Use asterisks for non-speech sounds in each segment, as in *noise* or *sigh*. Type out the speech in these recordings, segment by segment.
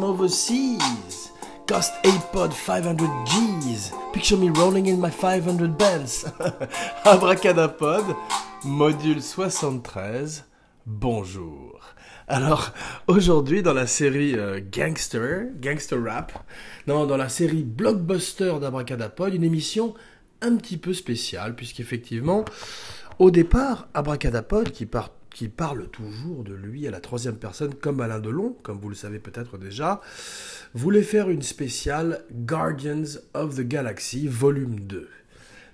overseas. Cost 8 pod 500 G's. Picture me rolling in my 500 Benz. *laughs* Abracadapod, module 73. Bonjour. Alors, aujourd'hui, dans la série euh, Gangster, Gangster Rap, non, dans la série Blockbuster d'Abracadapod, une émission un petit peu spéciale, puisqu'effectivement, au départ, Abracadapod, qui, qui parle toujours de lui à la troisième personne, comme Alain Delon, comme vous le savez peut-être déjà, voulait faire une spéciale Guardians of the Galaxy, volume 2.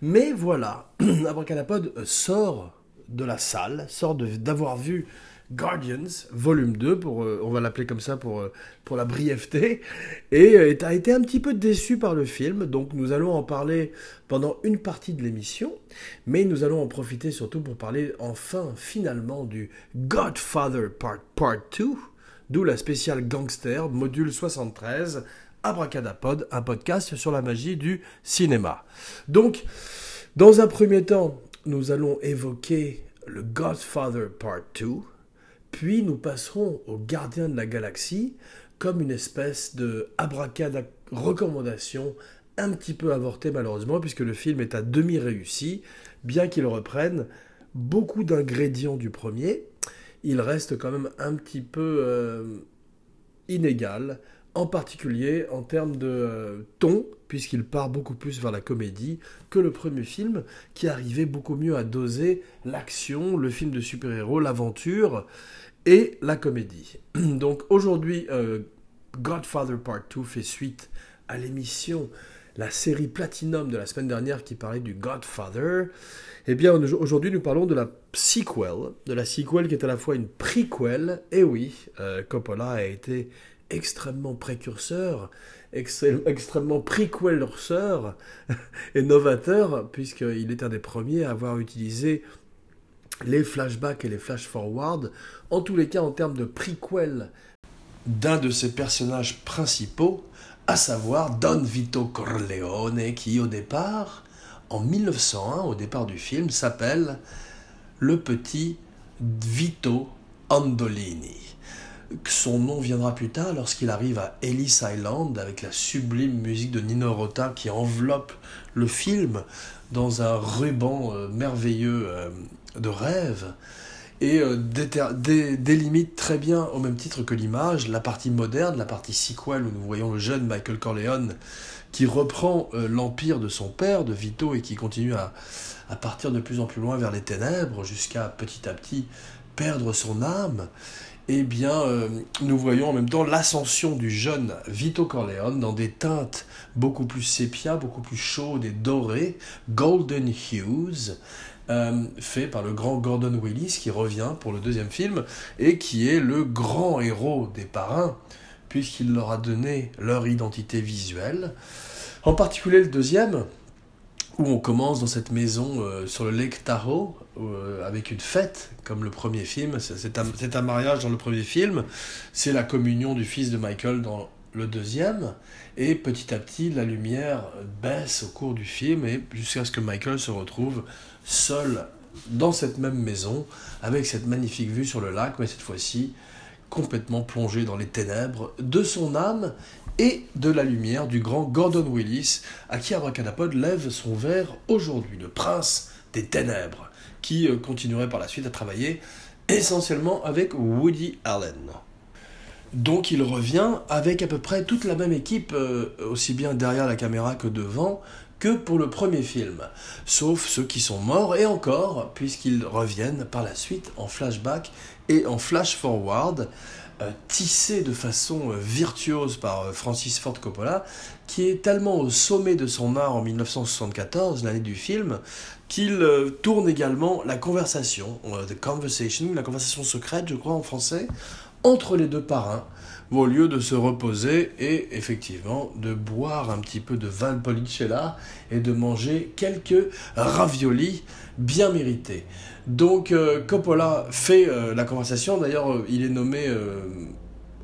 Mais voilà, *clears throat* Abracadapod sort de la salle, sort d'avoir vu Guardians, volume 2, pour, euh, on va l'appeler comme ça pour, euh, pour la brièveté, et euh, a été un petit peu déçu par le film, donc nous allons en parler pendant une partie de l'émission, mais nous allons en profiter surtout pour parler enfin, finalement, du Godfather Part, part 2, d'où la spéciale Gangster, module 73, Abracadapod, un podcast sur la magie du cinéma. Donc, dans un premier temps, nous allons évoquer le Godfather Part 2, puis nous passerons au Gardien de la Galaxie comme une espèce de abracad recommandation un petit peu avortée malheureusement puisque le film est à demi réussi, bien qu'il reprenne beaucoup d'ingrédients du premier, il reste quand même un petit peu euh, inégal en particulier en termes de euh, ton, puisqu'il part beaucoup plus vers la comédie que le premier film, qui arrivait beaucoup mieux à doser l'action, le film de super-héros, l'aventure et la comédie. *clears throat* Donc aujourd'hui, euh, Godfather Part 2 fait suite à l'émission, la série Platinum de la semaine dernière qui parlait du Godfather. Eh bien, aujourd'hui, nous parlons de la sequel, de la sequel qui est à la fois une prequel, et oui, euh, Coppola a été extrêmement précurseur, extrêmement prequelseur *laughs* et novateur, puisqu'il est un des premiers à avoir utilisé les flashbacks et les flash-forward, en tous les cas en termes de prequel d'un de ses personnages principaux, à savoir Don Vito Corleone, qui au départ, en 1901, au départ du film, s'appelle le petit Vito Andolini. Son nom viendra plus tard lorsqu'il arrive à Ellis Island avec la sublime musique de Nino Rota qui enveloppe le film dans un ruban euh, merveilleux euh, de rêve et euh, délimite très bien, au même titre que l'image, la partie moderne, la partie sequel où nous voyons le jeune Michael Corleone qui reprend l'empire de son père, de Vito, et qui continue à, à partir de plus en plus loin vers les ténèbres jusqu'à petit à petit perdre son âme. Eh bien, euh, nous voyons en même temps l'ascension du jeune Vito Corleone dans des teintes beaucoup plus sépia, beaucoup plus chaudes et dorées, golden hues, euh, fait par le grand Gordon Willis qui revient pour le deuxième film et qui est le grand héros des parrains puisqu'il leur a donné leur identité visuelle. En particulier le deuxième, où on commence dans cette maison euh, sur le Lake Tahoe euh, avec une fête, comme le premier film. C'est un, mariage dans le premier film. C'est la communion du fils de Michael dans le deuxième. Et petit à petit, la lumière baisse au cours du film et jusqu'à ce que Michael se retrouve seul dans cette même maison avec cette magnifique vue sur le lac, mais cette fois-ci complètement plongé dans les ténèbres de son âme et de la lumière du grand Gordon Willis, à qui Abracadapod lève son verre aujourd'hui, le prince des ténèbres, qui euh, continuerait par la suite à travailler essentiellement avec Woody Allen. Donc il revient avec à peu près toute la même équipe, euh, aussi bien derrière la caméra que devant, que pour le premier film, sauf ceux qui sont morts, et encore, puisqu'ils reviennent par la suite en flashback et en flash forward, euh, tissé de façon euh, virtuose par Francis Ford Coppola, qui est tellement au sommet de son art en 1974, l'année du film, qu'il tourne également la The Conversation, la conversation secrète, je crois en français, entre les deux parrains, au lieu de se reposer et effectivement de boire un petit peu de Valpolicella et de manger quelques raviolis bien mérités. Donc euh, Coppola fait euh, la conversation, d'ailleurs euh, il est nommé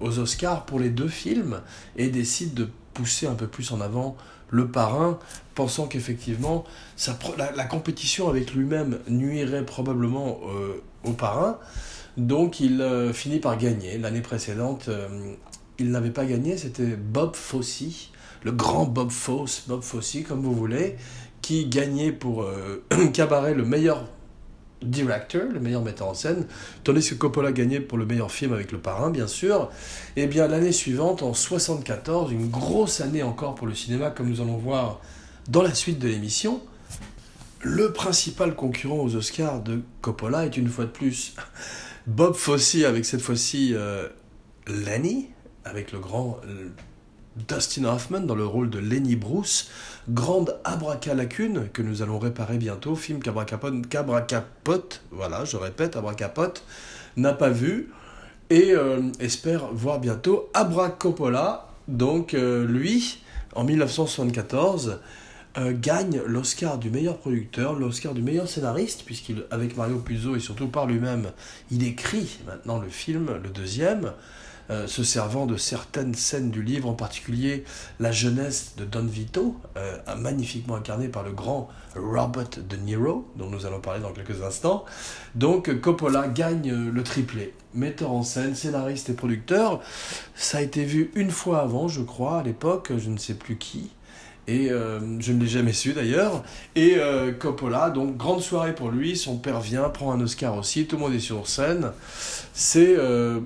aux Oscars pour les deux films et décide de pousser un peu plus en avant le parrain, pensant qu'effectivement la, compétition avec lui-même nuirait probablement au parrain. Donc il euh, finit par gagner. L'année précédente, euh, il n'avait pas gagné, c'était Bob Fosse, le grand Bob Fosse, Bob Fosse comme vous voulez, qui gagnait pour euh, *clears throat* Cabaret le meilleur director, le meilleur metteur en scène, tandis que Coppola gagnait pour le meilleur film avec Le Parrain, bien sûr. Et eh bien l'année suivante, en 74, une grosse année encore pour le cinéma, comme nous allons voir dans la suite de l'émission, le principal concurrent aux Oscars de Coppola est une fois de plus Bob Fosse avec cette fois-ci euh, Lenny, avec le grand euh, Dustin Hoffman dans le rôle de Lenny Bruce, grande abracalacune que nous allons réparer bientôt, film qu'Abracapote, voilà, je répète, Abracapote, n'a pas vu et euh, espère voir bientôt Abracopola, donc lui, en 1974, euh, gagne l'Oscar du meilleur producteur, l'Oscar du meilleur scénariste, puisqu'il, avec Mario Puzo et surtout par lui-même, il écrit maintenant le film, le deuxième, euh, se servant de certaines scènes du livre, en particulier la jeunesse de Don Vito, euh, magnifiquement incarné par le grand Robert De Niro, dont nous allons parler dans quelques instants. Donc Coppola gagne le triplé. Metteur en scène, scénariste et producteur. Ça a été vu une fois avant, je crois, à l'époque, je ne sais plus qui. Et euh, je ne l'ai jamais su d'ailleurs. Et euh, Coppola, donc grande soirée pour lui, son père vient, prend un Oscar aussi, tout le monde est sur scène. C'est euh,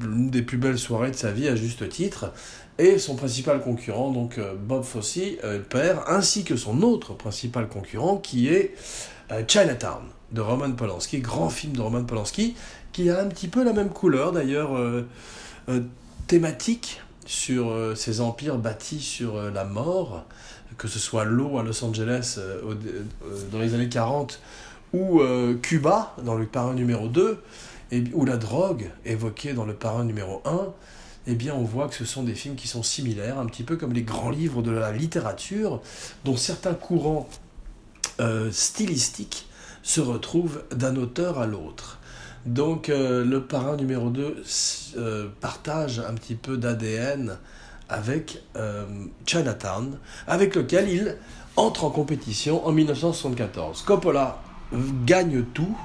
l'une des plus belles soirées de sa vie à juste titre. Et son principal concurrent, donc Bob Fosse, le père, ainsi que son autre principal concurrent qui est Chinatown de Roman Polanski, grand film de Roman Polanski, qui a un petit peu la même couleur d'ailleurs thématique sur euh, ces empires bâtis sur euh, la mort, que ce soit l'eau à Los Angeles euh, dans les années 40 ou Cuba dans le parrain numéro 2, et, ou la drogue évoquée dans le parrain numéro 1, eh bien on voit que ce sont des films qui sont similaires, un petit peu comme les grands livres de la littérature, dont certains courants stylistiques se retrouvent d'un auteur à l'autre. Donc euh, le parrain numéro 2 euh, partage un petit peu d'ADN avec euh, Chinatown, avec lequel il entre en compétition en 1974. Coppola gagne tout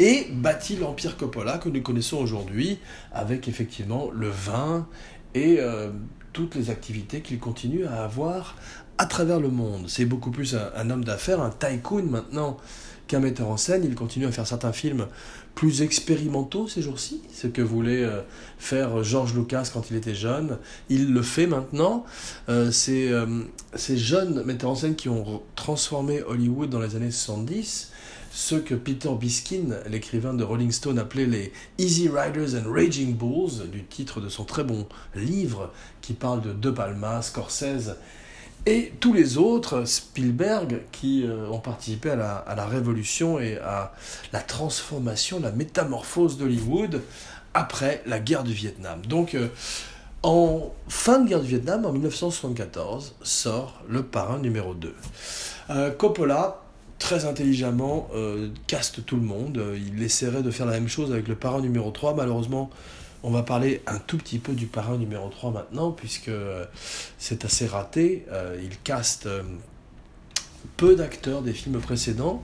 et bâtit l'empire Coppola que nous connaissons aujourd'hui, avec effectivement le vin et toutes les activités qu'il continue à avoir à travers le monde. C'est beaucoup plus un homme d'affaires, un tycoon maintenant qu'un metteur en scène. Il continue à faire certains films plus expérimentaux ces jours-ci, ce que voulait euh, faire George Lucas quand il était jeune. Il le fait maintenant. Euh, euh, ces jeunes metteurs en scène qui ont transformé Hollywood dans les années 70 ce que Peter Biskin, l'écrivain de Rolling Stone, appelait les Easy Riders and Raging Bulls, du titre de son très bon livre qui parle de De Palma, Scorsese et tous les autres, Spielberg, qui euh, ont participé à la, révolution et à la transformation, la métamorphose d'Hollywood après la guerre du Vietnam. Donc, euh, en fin de guerre du Vietnam, en 1974, sort le parrain numéro 2. Euh, Coppola, très intelligemment, caste tout le monde. Il essaierait de faire la même chose avec le parrain numéro 3. Malheureusement, on va parler un tout petit peu du parrain numéro 3 maintenant, puisque c'est assez raté. Euh, il caste euh, peu d'acteurs des films précédents.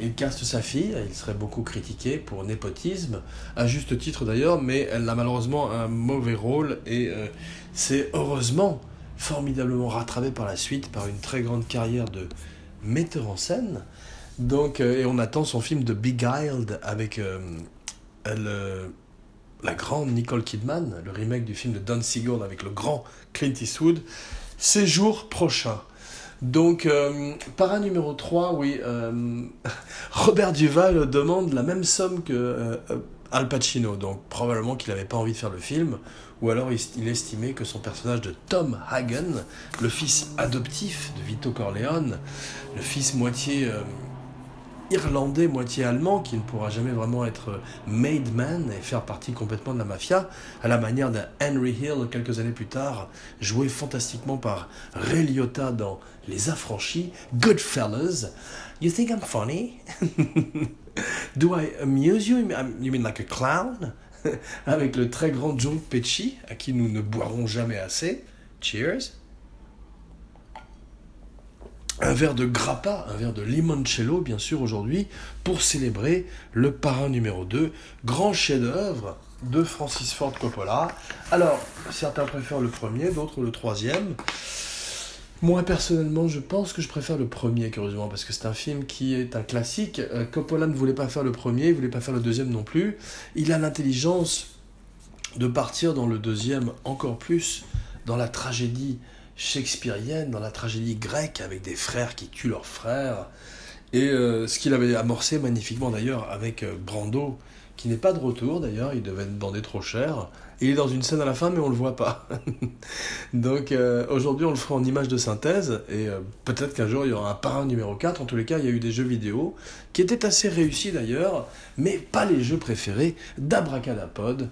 Il caste sa fille, il serait beaucoup critiqué pour népotisme, à juste titre d'ailleurs, mais elle a malheureusement un mauvais rôle et euh, c'est heureusement formidablement rattrapé par la suite par une très grande carrière de metteur en scène. Donc, et on attend son film de Beguiled avec elle, la grande Nicole Kidman, le remake du film de Don Siegel avec le grand Clint Eastwood, séjour prochain. Donc, euh, para numéro 3, oui, euh, *laughs* Robert Duval demande la même somme que euh, Al Pacino, donc probablement qu'il n'avait pas envie de faire le film, ou alors il, estimait que son personnage de Tom Hagen, le fils adoptif de Vito Corleone, le fils moitié irlandais, moitié allemand, qui ne pourra jamais vraiment être made man et faire partie complètement de la mafia, à la manière d'un Henry Hill quelques années plus tard, joué fantastiquement par Ray Liotta dans Les Affranchis, Goodfellas. You think I'm funny? *laughs* Do I amuse you? You mean like a clown? *laughs* Avec le très grand Joe Pesci, à qui nous ne boirons jamais assez. Cheers! Un verre de grappa, un verre de limoncello, bien sûr, aujourd'hui, pour célébrer le parrain numéro 2, grand chef-d'œuvre de Francis Ford Coppola. Alors, certains préfèrent le premier, d'autres le troisième. Moi, personnellement, je pense que je préfère le premier, curieusement, parce que c'est un film qui est un classique. Euh, Coppola ne voulait pas faire le premier, il voulait pas faire le deuxième non plus. Il a l'intelligence de partir dans le deuxième encore plus dans la tragédie shakespearienne, dans la tragédie grecque, avec des frères qui tuent leurs frères. Et euh, ce qu'il avait amorcé magnifiquement d'ailleurs avec euh, Brando, qui n'est pas de retour d'ailleurs, il devait demander trop cher. Il est dans une scène à la fin, mais on le voit pas. *laughs* Donc euh, aujourd'hui, on le fera en image de synthèse, et peut-être qu'un jour, il y aura un parrain numéro 4. En tous les cas, il y a eu des jeux vidéo qui étaient assez réussis d'ailleurs, mais pas les jeux préférés d'Abracadapod,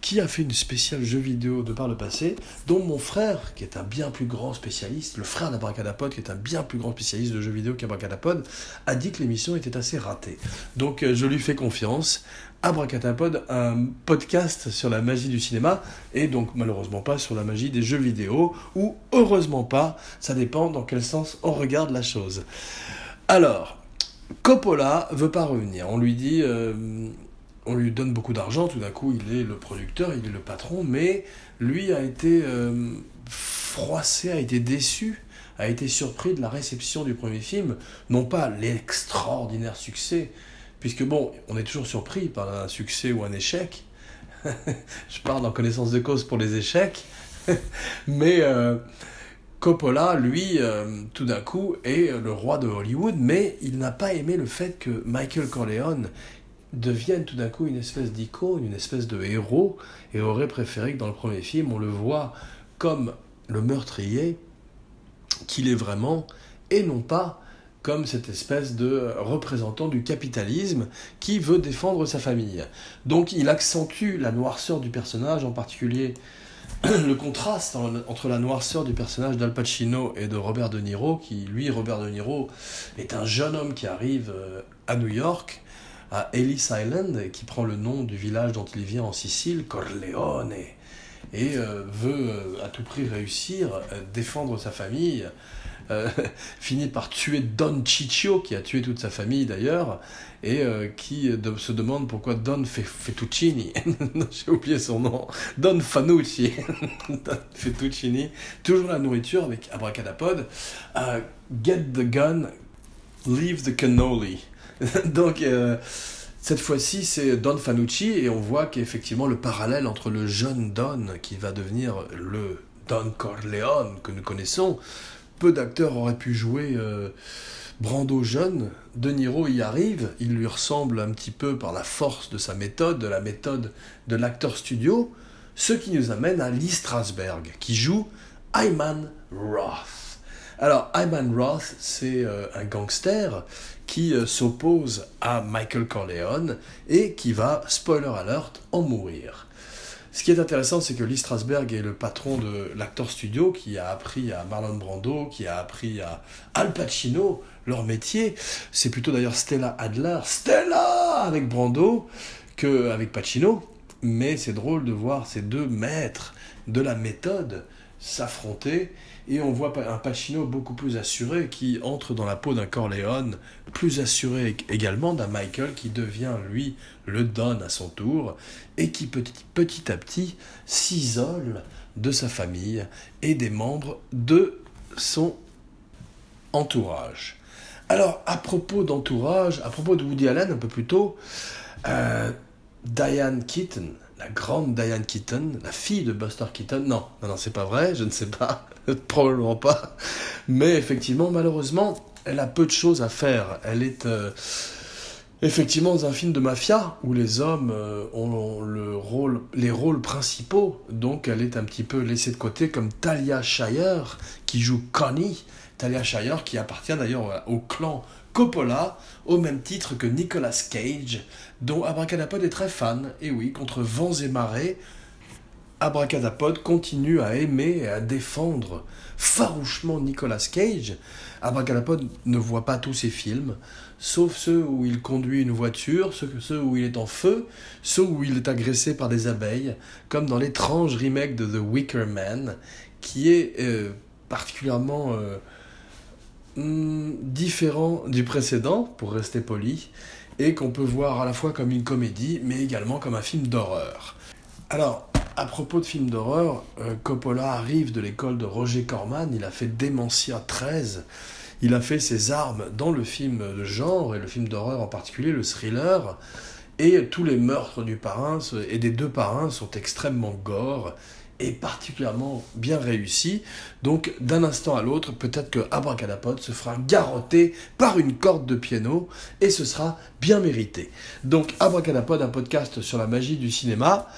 qui a fait une spéciale jeu vidéo de par le passé, dont mon frère, qui est un bien plus grand spécialiste, le frère d'Abracadapod, qui est un bien plus grand spécialiste de jeux vidéo qu'Abracadapod, a dit que l'émission était assez ratée. Donc euh, je lui fais confiance. Abracadapod, un podcast sur la magie du cinéma, et donc malheureusement pas sur la magie des jeux vidéo, ou heureusement pas, ça dépend dans quel sens on regarde la chose. Alors, Coppola veut pas revenir. On lui dit, euh, on lui donne beaucoup d'argent, tout d'un coup il est le producteur, il est le patron, mais lui a été euh, froissé, a été déçu, a été surpris de la réception du premier film, non pas l'extraordinaire succès, puisque bon, on est toujours surpris par un succès ou un échec. *laughs* Je parle en connaissance de cause pour les échecs, *laughs* mais euh, Coppola, lui, euh, tout d'un coup, est le roi de Hollywood, mais il n'a pas aimé le fait que Michael Corleone devienne tout d'un coup une espèce d'icône, une espèce de héros, et aurait préféré que dans le premier film, on le voit comme le meurtrier qu'il est vraiment, et non pas comme cette espèce de représentant du capitalisme qui veut défendre sa famille. Donc il accentue la noirceur du personnage, en particulier *clears throat* le contraste entre la noirceur du personnage d'Al Pacino et de Robert De Niro, qui lui, Robert De Niro, est un jeune homme qui arrive euh, à New York à Ellis Island, qui prend le nom du village dont il vient en Sicile, Corleone, et euh, veut euh, à tout prix réussir, euh, défendre sa famille, *laughs* finit par tuer Don Ciccio, qui a tué toute sa famille d'ailleurs, et qui se demande pourquoi Don Fettuccini, *laughs* j'ai oublié son nom, Don Fanucci, *laughs* Don Fettuccini, toujours la nourriture avec Abracadapod, Get the gun, leave the cannoli. Donc, cette fois-ci, c'est Don Fanucci, et on voit qu'effectivement, le parallèle entre le jeune Don, qui va devenir le Don Corleone que nous connaissons, peu d'acteurs auraient pu jouer euh, Brando jeune. De Niro y arrive, il lui ressemble un petit peu par la force de sa méthode, de la méthode de l'acteur studio, ce qui nous amène à Lee Strasberg, qui joue Ayman Roth. Alors, Ayman Roth, c'est euh, un gangster qui euh, s'oppose à Michael Corleone et qui va, spoiler alert, en mourir. Ce qui est intéressant, c'est que Lee Strasberg est le patron de l'acteur studio qui a appris à Marlon Brando, qui a appris à Al Pacino leur métier. C'est plutôt d'ailleurs Stella Adler, Stella avec Brando, qu'avec Pacino. Mais c'est drôle de voir ces deux maîtres de la méthode s'affronter et on voit un Pacino beaucoup plus assuré qui entre dans la peau d'un Corleone, plus assuré également d'un Michael qui devient lui le Don à son tour et qui petit, à petit s'isole de sa famille et des membres de son entourage. Alors à propos d'entourage, à propos de Woody Allen un peu plus tôt, euh, Diane Keaton, la grande Diane Keaton, la fille de Buster Keaton. Non, non, non, c'est pas vrai, je ne sais pas, *laughs* probablement pas. Mais effectivement, malheureusement, elle a peu de choses à faire. Elle est euh, effectivement dans un film de mafia où les hommes euh, ont le rôle, les rôles principaux. Donc elle est un petit peu laissée de côté, comme Talia Shire qui joue Connie. Talia Shire qui appartient d'ailleurs au clan Coppola, au même titre que Nicolas Cage, dont Abracadapod est très fan. Et oui, contre vents et marées, Abracadapod continue à aimer et à défendre farouchement Nicolas Cage. Abracadapod ne voit pas tous ses films, sauf ceux où il conduit une voiture, ceux, où il est en feu, ceux où il est agressé par des abeilles, comme dans l'étrange remake de The Wicker Man, qui est euh, particulièrement... Euh, hmm, différent du précédent, pour rester poli, et qu'on peut voir à la fois comme une comédie, mais également comme un film d'horreur. Alors, à propos de films d'horreur, euh, Coppola arrive de l'école de Roger Corman, il a fait Dementia 13, il a fait ses armes dans le film de genre, et le film d'horreur en particulier, le thriller, et tous les meurtres du parrain et des deux parrains sont extrêmement gore et particulièrement bien réussis. Donc d'un instant à l'autre, peut-être que Abracadapod se fera garrotter par une corde de piano et ce sera bien mérité. Donc Abracadapod, un podcast sur la magie du cinéma.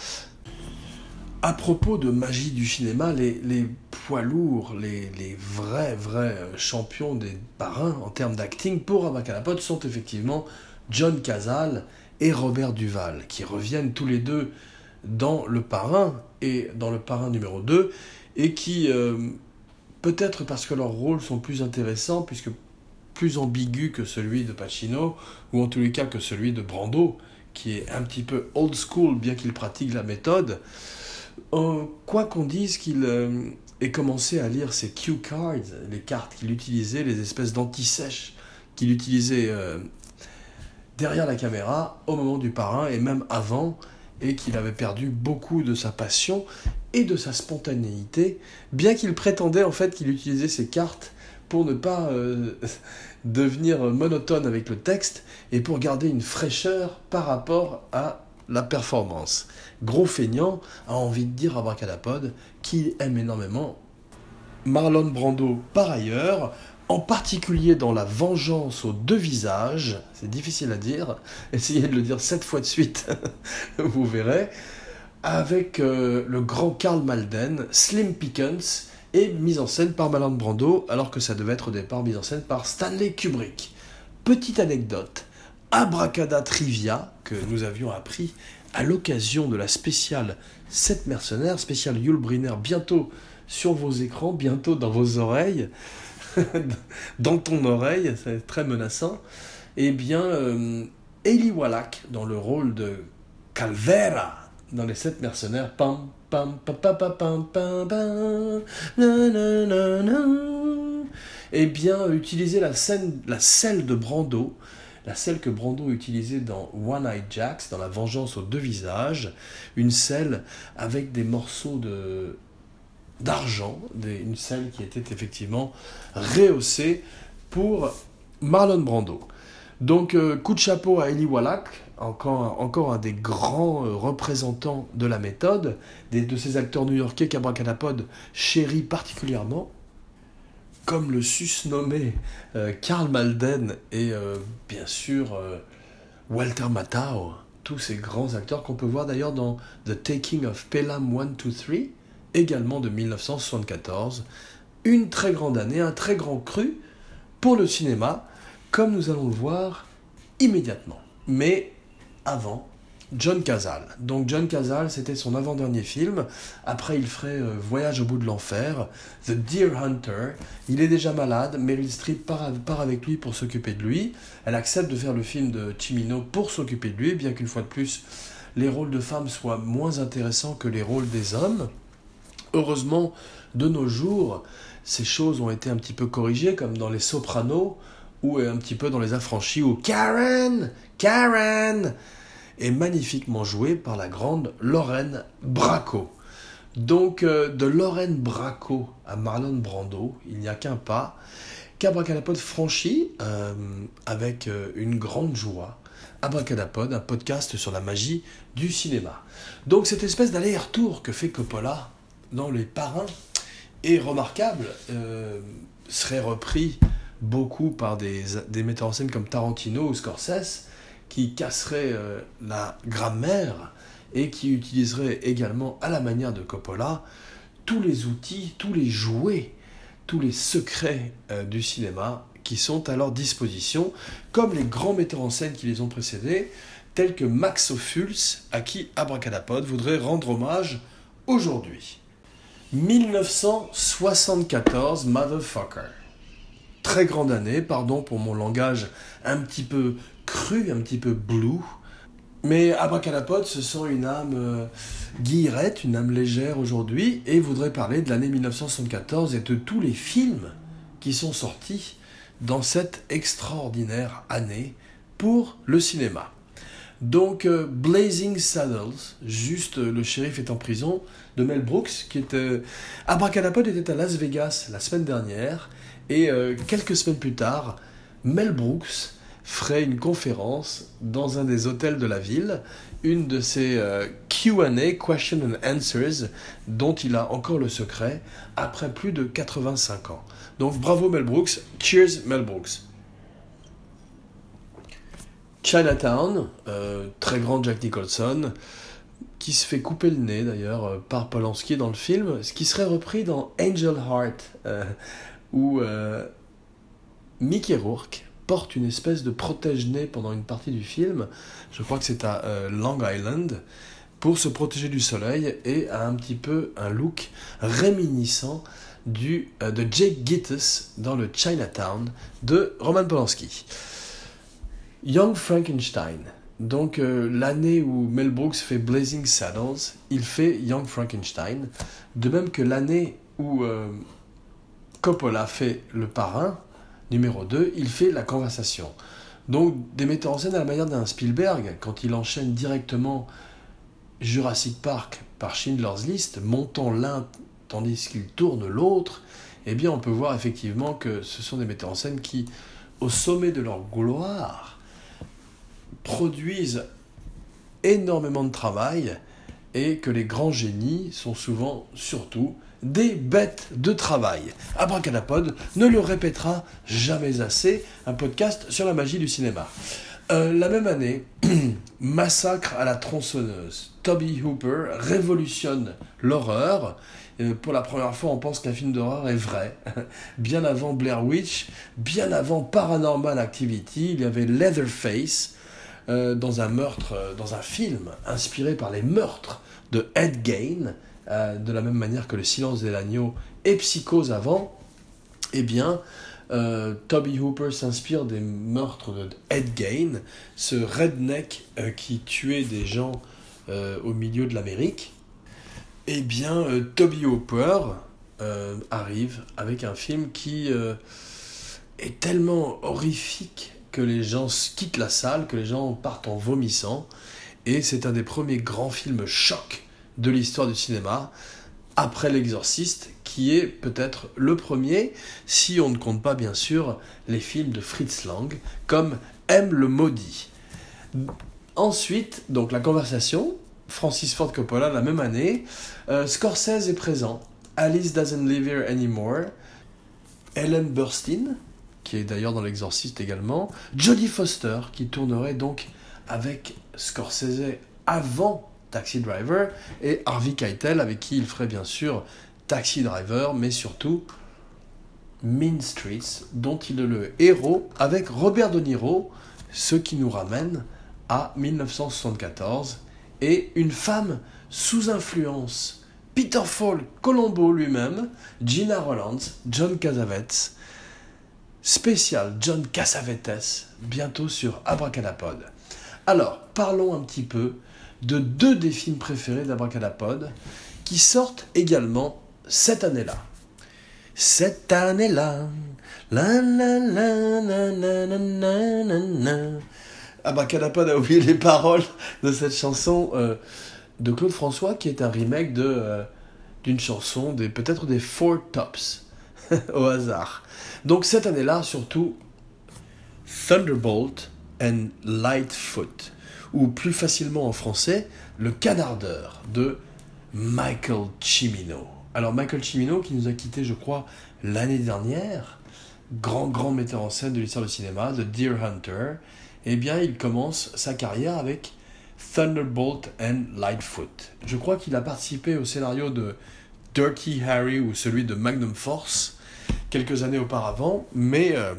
À propos de magie du cinéma, les, poids lourds, les, vrais, vrais champions des parrains en termes d'acting pour Abracadapod sont effectivement John Cazale et Robert Duval, qui reviennent tous les deux dans Le Parrain et dans Le Parrain numéro 2, et qui, euh, peut-être parce que leurs rôles sont plus intéressants, puisque plus ambigus que celui de Pacino, ou en tous les cas que celui de Brando, qui est un petit peu old school, bien qu'il pratique la méthode, euh, quoi qu'on dise qu'il euh, ait commencé à lire ses cue cards, les cartes qu'il utilisait, les espèces d'antisèches qu'il utilisait derrière la caméra au moment du parrain et même avant, et qu'il avait perdu beaucoup de sa passion et de sa spontanéité, bien qu'il prétendait en fait qu'il utilisait ses cartes pour ne pas euh, *laughs* devenir monotone avec le texte et pour garder une fraîcheur par rapport à la performance. Gros feignant a envie de dire à Bracadapod qu'il aime énormément Marlon Brando par ailleurs, en particulier dans la vengeance aux deux visages, c'est difficile à dire, *laughs* essayez de le dire sept fois de suite, *laughs* vous verrez, avec euh, le grand Karl Malden, Slim Pickens, et mise en scène par Marlon Brando, alors que ça devait être au départ mise en scène par Stanley Kubrick. Petite anecdote, abracada trivia que nous avions appris à l'occasion de la spéciale 7 mercenaires, spéciale Yul Brynner, bientôt sur vos écrans, bientôt dans vos oreilles. *laughs* dans ton oreille, c'est très menaçant, eh bien, euh, Eli Wallach, dans le rôle de Calvera, dans Les Sept Mercenaires, pam, pam, pam, pam, pam, pam, eh bien, utiliser la, scène, la selle de Brando, la selle que Brando utilisait dans One Eye Jacks, dans La Vengeance aux deux visages, une selle avec des morceaux de d'argent, une selle qui était effectivement rehaussée pour Marlon Brando. Donc, euh, coup de chapeau à Eli Wallach, encore, un des grands euh, représentants de la méthode, des, de ces acteurs new-yorkais qu'Abracadapod chérit particulièrement, comme le susnommé euh, Karl Malden et bien sûr Walter Matthau, tous ces grands acteurs qu'on peut voir d'ailleurs dans The Taking of Pelham 1, 2, 3, également de 1974. Une très grande année, un très grand cru pour le cinéma, comme nous allons le voir immédiatement. Mais avant, John Cazale. Donc John Cazale, c'était son avant-dernier film. Après, il ferait euh, Voyage au bout de l'enfer, The Deer Hunter. Il est déjà malade. Meryl Streep part, part avec lui pour s'occuper de lui. Elle accepte de faire le film de Chimino pour s'occuper de lui, bien qu'une fois de plus, les rôles de femmes soient moins intéressants que les rôles des hommes. Heureusement, de nos jours, ces choses ont été un petit peu corrigées, comme dans Les Sopranos, ou un petit peu dans Les Affranchis, où Karen, Karen est magnifiquement jouée par la grande Lorraine Bracco. Donc, euh, de Lorraine Bracco à Marlon Brando, il n'y a qu'un pas, qu'Abracadapod franchit euh, avec euh, une grande joie. Abracadapod, un podcast sur la magie du cinéma. Donc, cette espèce d'aller-retour que fait Coppola dans Les Parrains est remarquable, euh, serait repris beaucoup par des, metteurs en scène comme Tarantino ou Scorsese, qui casseraient euh, la grammaire et qui utiliseraient également, à la manière de Coppola, tous les outils, tous les jouets, tous les secrets euh, du cinéma qui sont à leur disposition, comme les grands metteurs en scène qui les ont précédés, tels que Max Ophuls, à qui Abracadapod voudrait rendre hommage aujourd'hui. 1974, motherfucker. Très grande année, pardon pour mon langage un petit peu cru, un petit peu blue. Mais Abracadapod se sent une âme euh, une âme légère aujourd'hui, et voudrait parler de l'année 1974 et de tous les films qui sont sortis dans cette extraordinaire année pour le cinéma. Donc euh, Blazing Saddles, juste euh, le shérif est en prison, Mel Brooks, qui était... Abracadapod était à Las Vegas la semaine dernière, et euh, quelques semaines plus tard, Mel Brooks ferait une conférence dans un des hôtels de la ville, une de ces QA, Question and Answers, dont il a encore le secret après plus de 85 ans. Donc bravo Mel Brooks, cheers Mel Brooks. Chinatown, euh, très grand Jack Nicholson, qui se fait couper le nez d'ailleurs euh, par Polanski dans le film, ce qui serait repris dans Angel Heart, euh, où Mickey Rourke porte une espèce de protège-nez pendant une partie du film, je crois que c'est à Long Island, pour se protéger du soleil et a un petit peu un look réminiscent du, de Jake Gittes dans le Chinatown de Roman Polanski. Young Frankenstein. Donc euh, l'année où Mel Brooks fait Blazing Saddles, il fait Young Frankenstein. De même que l'année où euh, Coppola fait Le Parrain, numéro 2, il fait La Conversation. Donc des metteurs en scène à la manière d'un Spielberg, quand il enchaîne directement Jurassic Park par Schindler's List, montant l'un tandis qu'il tourne l'autre, eh bien on peut voir effectivement que ce sont des metteurs en scène qui, au sommet de leur gloire, produisent énormément de travail et que les grands génies sont souvent surtout des bêtes de travail. Abracadapod ne le répétera jamais assez, un podcast sur la magie du cinéma. Euh, la même année, *clears throat* Massacre à la tronçonneuse. Toby Hooper révolutionne l'horreur. Euh, pour la première fois, on pense qu'un film d'horreur est vrai. *laughs* bien avant Blair Witch, bien avant Paranormal Activity, il y avait Leatherface, euh, dans un meurtre, euh, dans un film inspiré par les meurtres de Ed Gein, euh, de la même manière que Le silence des l'agneau et Psychose avant, eh bien, Toby Hooper s'inspire des meurtres de Ed Gein, ce redneck qui tuait des gens au milieu de l'Amérique. Eh bien, Toby Hooper arrive avec un film qui est tellement horrifique que les gens quittent la salle, que les gens partent en vomissant. Et c'est un des premiers grands films chocs de l'histoire du cinéma, après L'Exorciste, qui est peut-être le premier, si on ne compte pas bien sûr les films de Fritz Lang, comme M le maudit. Ensuite, donc la conversation, Francis Ford Coppola la même année, euh, Scorsese est présent, Alice Doesn't Live Here Anymore, Ellen Burstyn, qui est d'ailleurs dans l'exorciste également, Jodie Foster, qui tournerait donc avec Scorsese avant Taxi Driver, et Harvey Keitel, avec qui il ferait bien sûr Taxi Driver, mais surtout Mean Streets, dont il est le héros, avec Robert De Niro, ce qui nous ramène à 1974, et une femme sous influence, Peter Falk, Colombo lui-même, Gina Rollins, John Cassavetes, spécial John Cassavetes, bientôt sur Abracadapod. Alors, parlons un petit peu de deux des films préférés d'Abracadapod qui sortent également cette année-là. Cette année-là, la Abracadapod a oublié les paroles de cette chanson euh, de Claude François qui est un remake de euh, d'une chanson des peut-être des Four Tops *laughs* au hasard. Donc cette année-là, surtout, Thunderbolt and Lightfoot, ou plus facilement en français, Le Canardeur de Michael Cimino. Alors Michael Cimino qui nous a quitté, je crois, l'année dernière, grand grand metteur en scène de l'histoire du cinéma, de Deer Hunter, eh bien il commence sa carrière avec Thunderbolt and Lightfoot. Je crois qu'il a participé au scénario de Dirty Harry ou celui de Magnum Force quelques années auparavant, mais euh,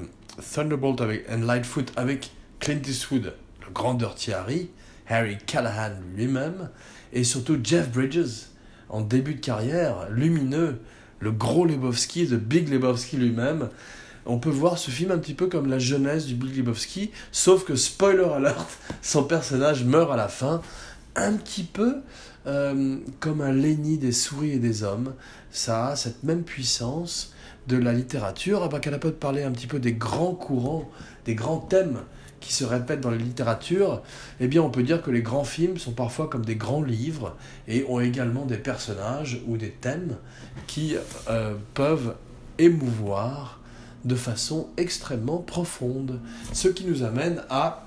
Thunderbolt avec, and Lightfoot avec Clint Eastwood, le grand Dirty Harry, Harry Callahan lui-même, et surtout Jeff Bridges, en début de carrière, lumineux, le gros Lebowski, le Big Lebowski lui-même. On peut voir ce film un petit peu comme la jeunesse du Big Lebowski, sauf que, spoiler alert, *laughs* son personnage meurt à la fin, un petit peu euh, comme un Lenny des souris et des hommes. Ça a cette même puissance de la littérature. Abracadapod parlait un petit peu des grands courants, des grands thèmes qui se répètent dans la littérature, eh bien on peut dire que les grands films sont parfois comme des grands livres et ont également des personnages ou des thèmes qui euh, peuvent émouvoir de façon extrêmement profonde. Ce qui nous amène à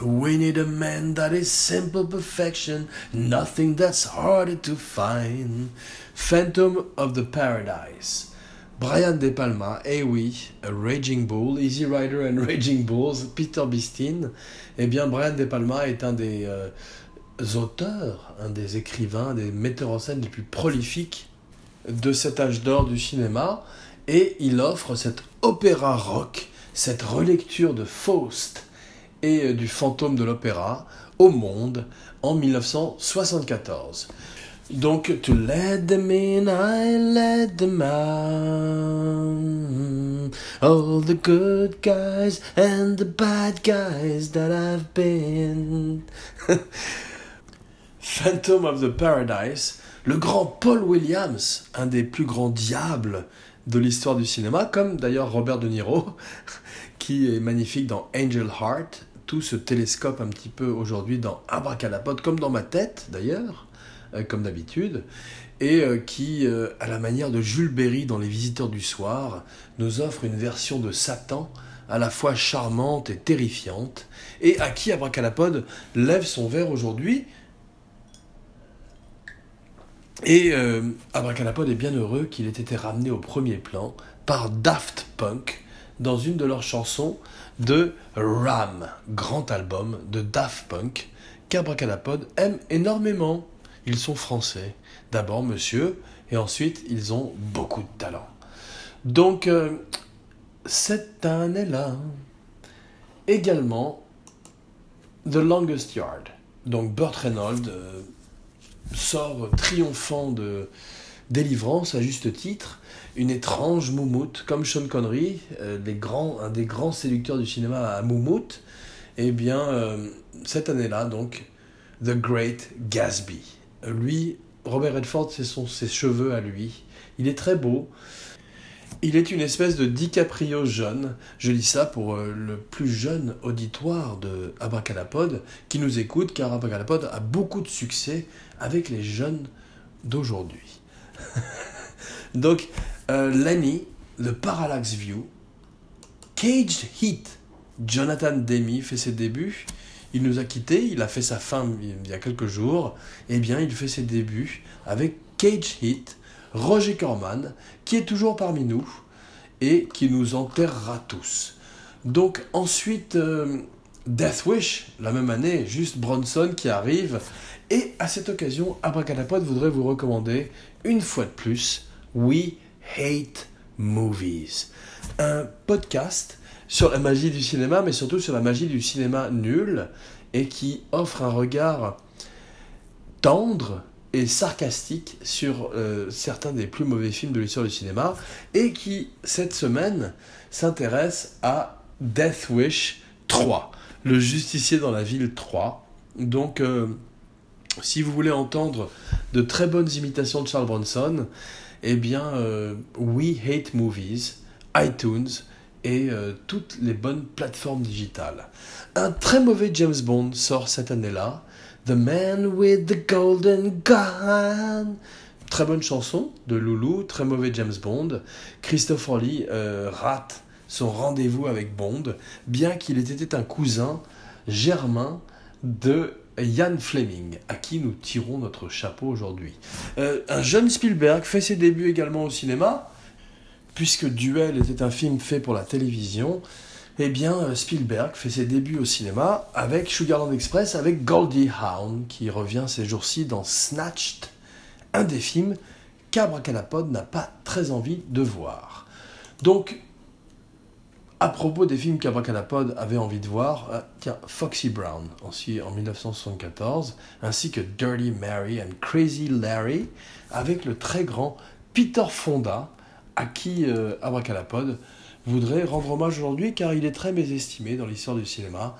We need a man that is simple perfection, nothing that's harder to find. Phantom of the Paradise. Brian De Palma, eh oui, Raging Bull, Easy Rider and Raging Bulls, Peter Bistin. Eh bien, Brian De Palma est un des euh, auteurs, un des écrivains, des metteurs en scène les plus prolifiques de cet âge d'or du cinéma. Et il offre cet opéra rock, cette relecture de Faust et euh, du fantôme de l'opéra au monde en 1974. Donc, to let them in, I let them out. All the good guys and the bad guys that I've been. *laughs* Phantom of the Paradise, le grand Paul Williams, un des plus grands diables de l'histoire du cinéma, comme d'ailleurs Robert De Niro, *laughs* qui est magnifique dans Angel Heart, tout ce télescope un petit peu aujourd'hui dans Abracadapod, comme dans ma tête d'ailleurs. Euh, comme d'habitude, et euh, qui, euh, à la manière de Jules Berry dans Les Visiteurs du Soir, nous offre une version de Satan à la fois charmante et terrifiante, et à qui Abracadapod lève son verre aujourd'hui. Et euh, est bien heureux qu'il ait été ramené au premier plan par Daft Punk dans une de leurs chansons de Ram, grand album de Daft Punk qu'Abracadapod aime énormément. Ils sont français. D'abord, monsieur, et ensuite, ils ont beaucoup de talent. Donc, euh, cette année-là, également, The Longest Yard. Donc, Burt Reynolds euh, sort triomphant de Délivrance, à juste titre, une étrange moumoute, comme Sean Connery, euh, un des grands séducteurs du cinéma à moumoute. Eh bien, cette année-là, donc, The Great Gatsby lui, Robert Redford, c'est ses cheveux à lui. Il est très beau. Il est une espèce de DiCaprio jeune. Je lis ça pour euh, le plus jeune auditoire de Abracadapod qui nous écoute, car Abracadapod a beaucoup de succès avec les jeunes d'aujourd'hui. *laughs* Donc, euh, Lenny, The Parallax View, Caged Heat, Jonathan Demi fait ses débuts. Il nous a quittés, il a fait sa fin il y a quelques jours. Eh bien, il fait ses débuts avec Cage Hit, Roger Corman, qui est toujours parmi nous et qui nous enterrera tous. Donc ensuite, euh, Death Wish, la même année, juste Bronson qui arrive. Et à cette occasion, Abracadapod voudrait vous recommander, une fois de plus, We Hate Movies. Un podcast sur la magie du cinéma, mais surtout sur la magie du cinéma nul, et qui offre un regard tendre et sarcastique sur euh, certains des plus mauvais films de l'histoire du cinéma, et qui, cette semaine, s'intéresse à Death Wish 3, le justicier dans la ville 3. Donc, euh, si vous voulez entendre de très bonnes imitations de Charles Bronson, eh bien, euh, We Hate Movies, iTunes, et euh, toutes les bonnes plateformes digitales. Un très mauvais James Bond sort cette année-là, The Man with the Golden Gun. Très bonne chanson de Loulou, très mauvais James Bond. Christopher Lee euh, rate son rendez-vous avec Bond, bien qu'il ait été un cousin germain de Ian Fleming, à qui nous tirons notre chapeau aujourd'hui. Euh, un jeune Spielberg fait ses débuts également au cinéma, puisque Duel était un film fait pour la télévision, eh bien euh, Spielberg fait ses débuts au cinéma avec Sugarland Express, avec Goldie Hawn, qui revient ces jours-ci dans Snatched, un des films qu'Abracadapod n'a pas très envie de voir. Donc, à propos des films qu'Abracadapod avait envie de voir, euh, tiens, Foxy Brown, aussi en 1974, ainsi que Dirty Mary and Crazy Larry, avec le très grand Peter Fonda, à qui euh, Abracadapod voudrait rendre hommage aujourd'hui car il est très mésestimé dans l'histoire du cinéma.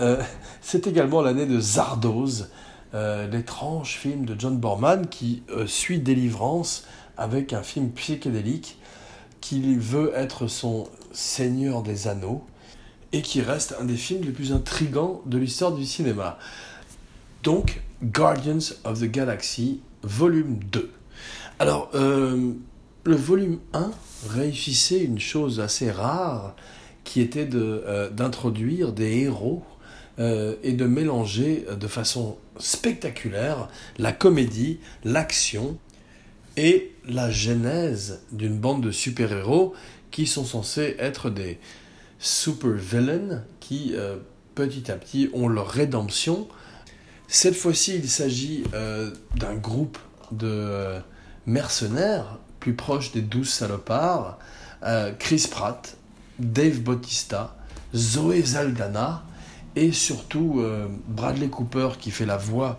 Euh, *laughs* c'est également l'année de Zardoz, l'étrange film de John Borman qui suit Délivrance avec un film psychédélique qui veut être son Seigneur des Anneaux et qui reste un des films les plus intrigants de l'histoire du cinéma. Donc, Guardians of the Galaxy, volume 2. Alors, euh, le volume 1 réussissait une chose assez rare, qui était euh, d'introduire des héros euh, et de mélanger de façon spectaculaire la comédie, l'action et la genèse d'une bande de super-héros qui sont censés être des super-villains qui, petit à petit, ont leur rédemption. Cette fois-ci, il s'agit euh, d'un groupe de euh, mercenaires plus proches des douze salopards. Euh, Chris Pratt, Dave Bautista, Zoé Zaldana et surtout Bradley Cooper qui fait la voix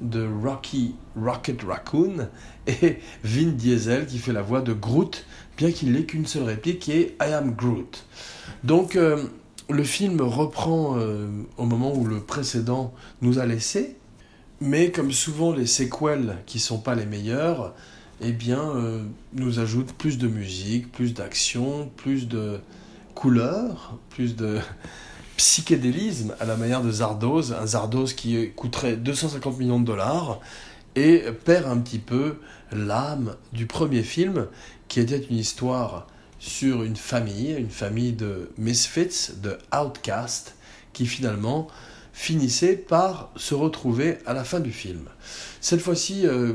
de Rocky Rocket Raccoon *laughs* et Vin Diesel qui fait la voix de Groot, bien qu'il n'ait qu'une seule réplique qui est I am Groot. Donc le film reprend euh, au moment où le précédent nous a laissé, mais comme souvent les séquelles qui sont pas les meilleures, eh bien, euh, nous ajoutent plus de musique, plus d'action, plus de couleurs, plus de *laughs* psychédélisme à la manière de Zardoz, un Zardoz qui coûterait 250 millions de dollars et perd un petit peu l'âme du premier film qui était une histoire sur une famille, une famille de misfits, de outcasts, qui finalement finissait par se retrouver à la fin du film. Cette fois-ci, euh,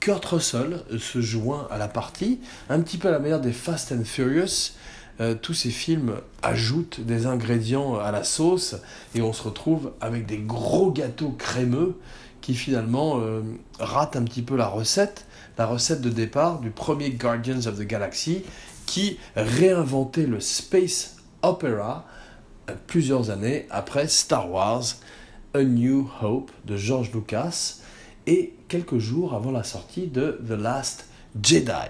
Kurt Russell se joint à la partie, un petit peu à la manière des Fast and Furious. Euh, tous ces films ajoutent des ingrédients à la sauce et on se retrouve avec des gros gâteaux crémeux qui finalement euh, ratent un petit peu la recette, la recette de départ du premier Guardians of the Galaxy qui réinventait le space opera euh, plusieurs années après Star Wars A New Hope de George Lucas et quelques jours avant la sortie de The Last Jedi.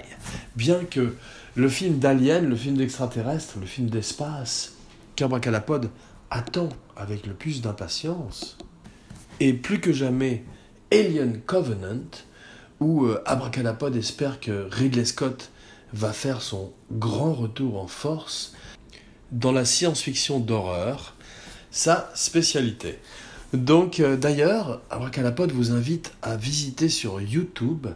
Bien que le film d'Alien, le film d'extraterrestre, le film d'espace, qu'Abracadapod attend avec le plus d'impatience, et plus que jamais Alien Covenant, où euh, Abracadapod espère que Ridley Scott va faire son grand retour en force dans la science-fiction d'horreur, sa spécialité. Donc euh, d'ailleurs, Abracadapod vous invite à visiter sur YouTube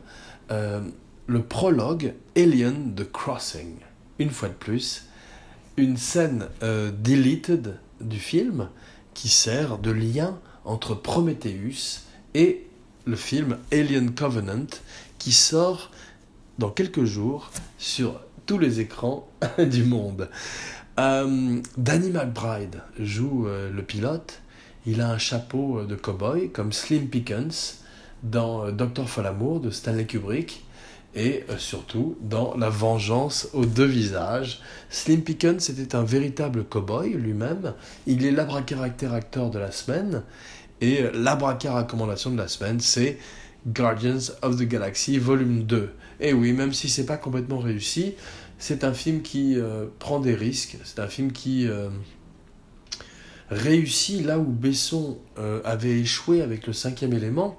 euh, le prologue Alien the Crossing. Une fois de plus, une scène euh, deleted du film qui sert de lien entre Prometheus et le film Alien Covenant qui sort dans quelques jours sur tous les écrans *laughs* du monde. Danny McBride joue le pilote. Il a un chapeau euh, de cowboy comme Slim Pickens dans Docteur Folamour de Stanley Kubrick et surtout dans La Vengeance aux deux visages. Slim Pickens était un véritable cowboy lui-même. Il est l'abracaractère acteur de la semaine et l'abracar recommandation de la semaine, c'est Guardians of the Galaxy volume 2. Et oui, même si c'est pas complètement réussi, c'est un film qui euh, prend des risques, c'est un film qui euh, réussit là où Besson euh, avait échoué avec le cinquième élément,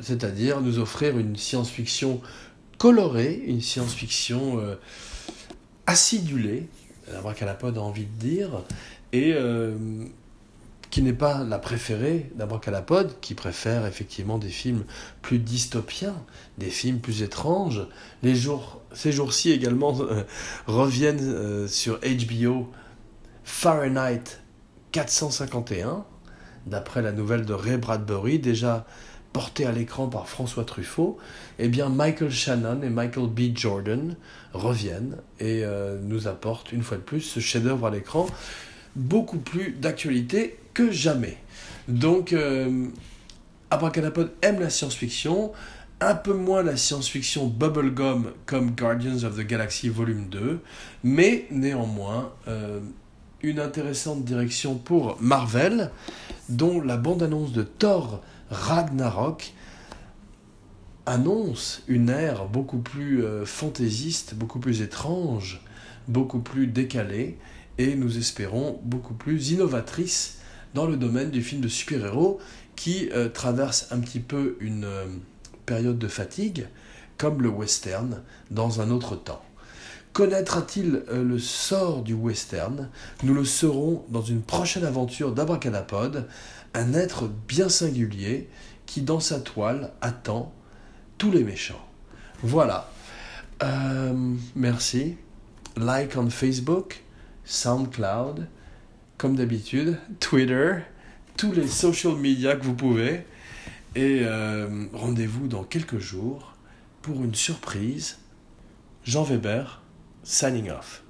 c'est-à-dire nous offrir une science-fiction colorée, une science-fiction acidulée, la bracalapode a envie de dire, et qui n'est pas la préférée d'Abracadapod, qui préfère effectivement des films plus dystopiens, des films plus étranges. Les jours, ces jours-ci également euh, reviennent euh, sur HBO Fahrenheit 451, d'après la nouvelle de Ray Bradbury, déjà portée à l'écran par François Truffaut, eh bien Michael Shannon et Michael B. Jordan reviennent et euh, nous apportent une fois de plus ce chef-d'œuvre à l'écran beaucoup plus d'actualité que jamais. Donc, euh, Abracadapod aime la science-fiction, un peu moins la science-fiction bubblegum comme Guardians of the Galaxy Volume 2, mais néanmoins euh, une intéressante direction pour Marvel, dont la bande-annonce de Thor Ragnarok annonce une ère beaucoup plus euh, fantaisiste, beaucoup plus étrange, beaucoup plus décalée, et nous espérons beaucoup plus innovatrice dans le domaine du film de super-héros qui euh, traverse un petit peu une euh, période de fatigue, comme le western, dans un autre temps. Connaîtra-t-il euh, le sort du western? Nous le saurons dans une prochaine aventure d'Abracadapod, un être bien singulier qui, dans sa toile, attend tous les méchants. Voilà. merci. Like on Facebook, SoundCloud, comme d'habitude, Twitter, tous les social media que vous pouvez. Et euh, rendez-vous dans quelques jours pour une surprise. Jean Weber, signing off.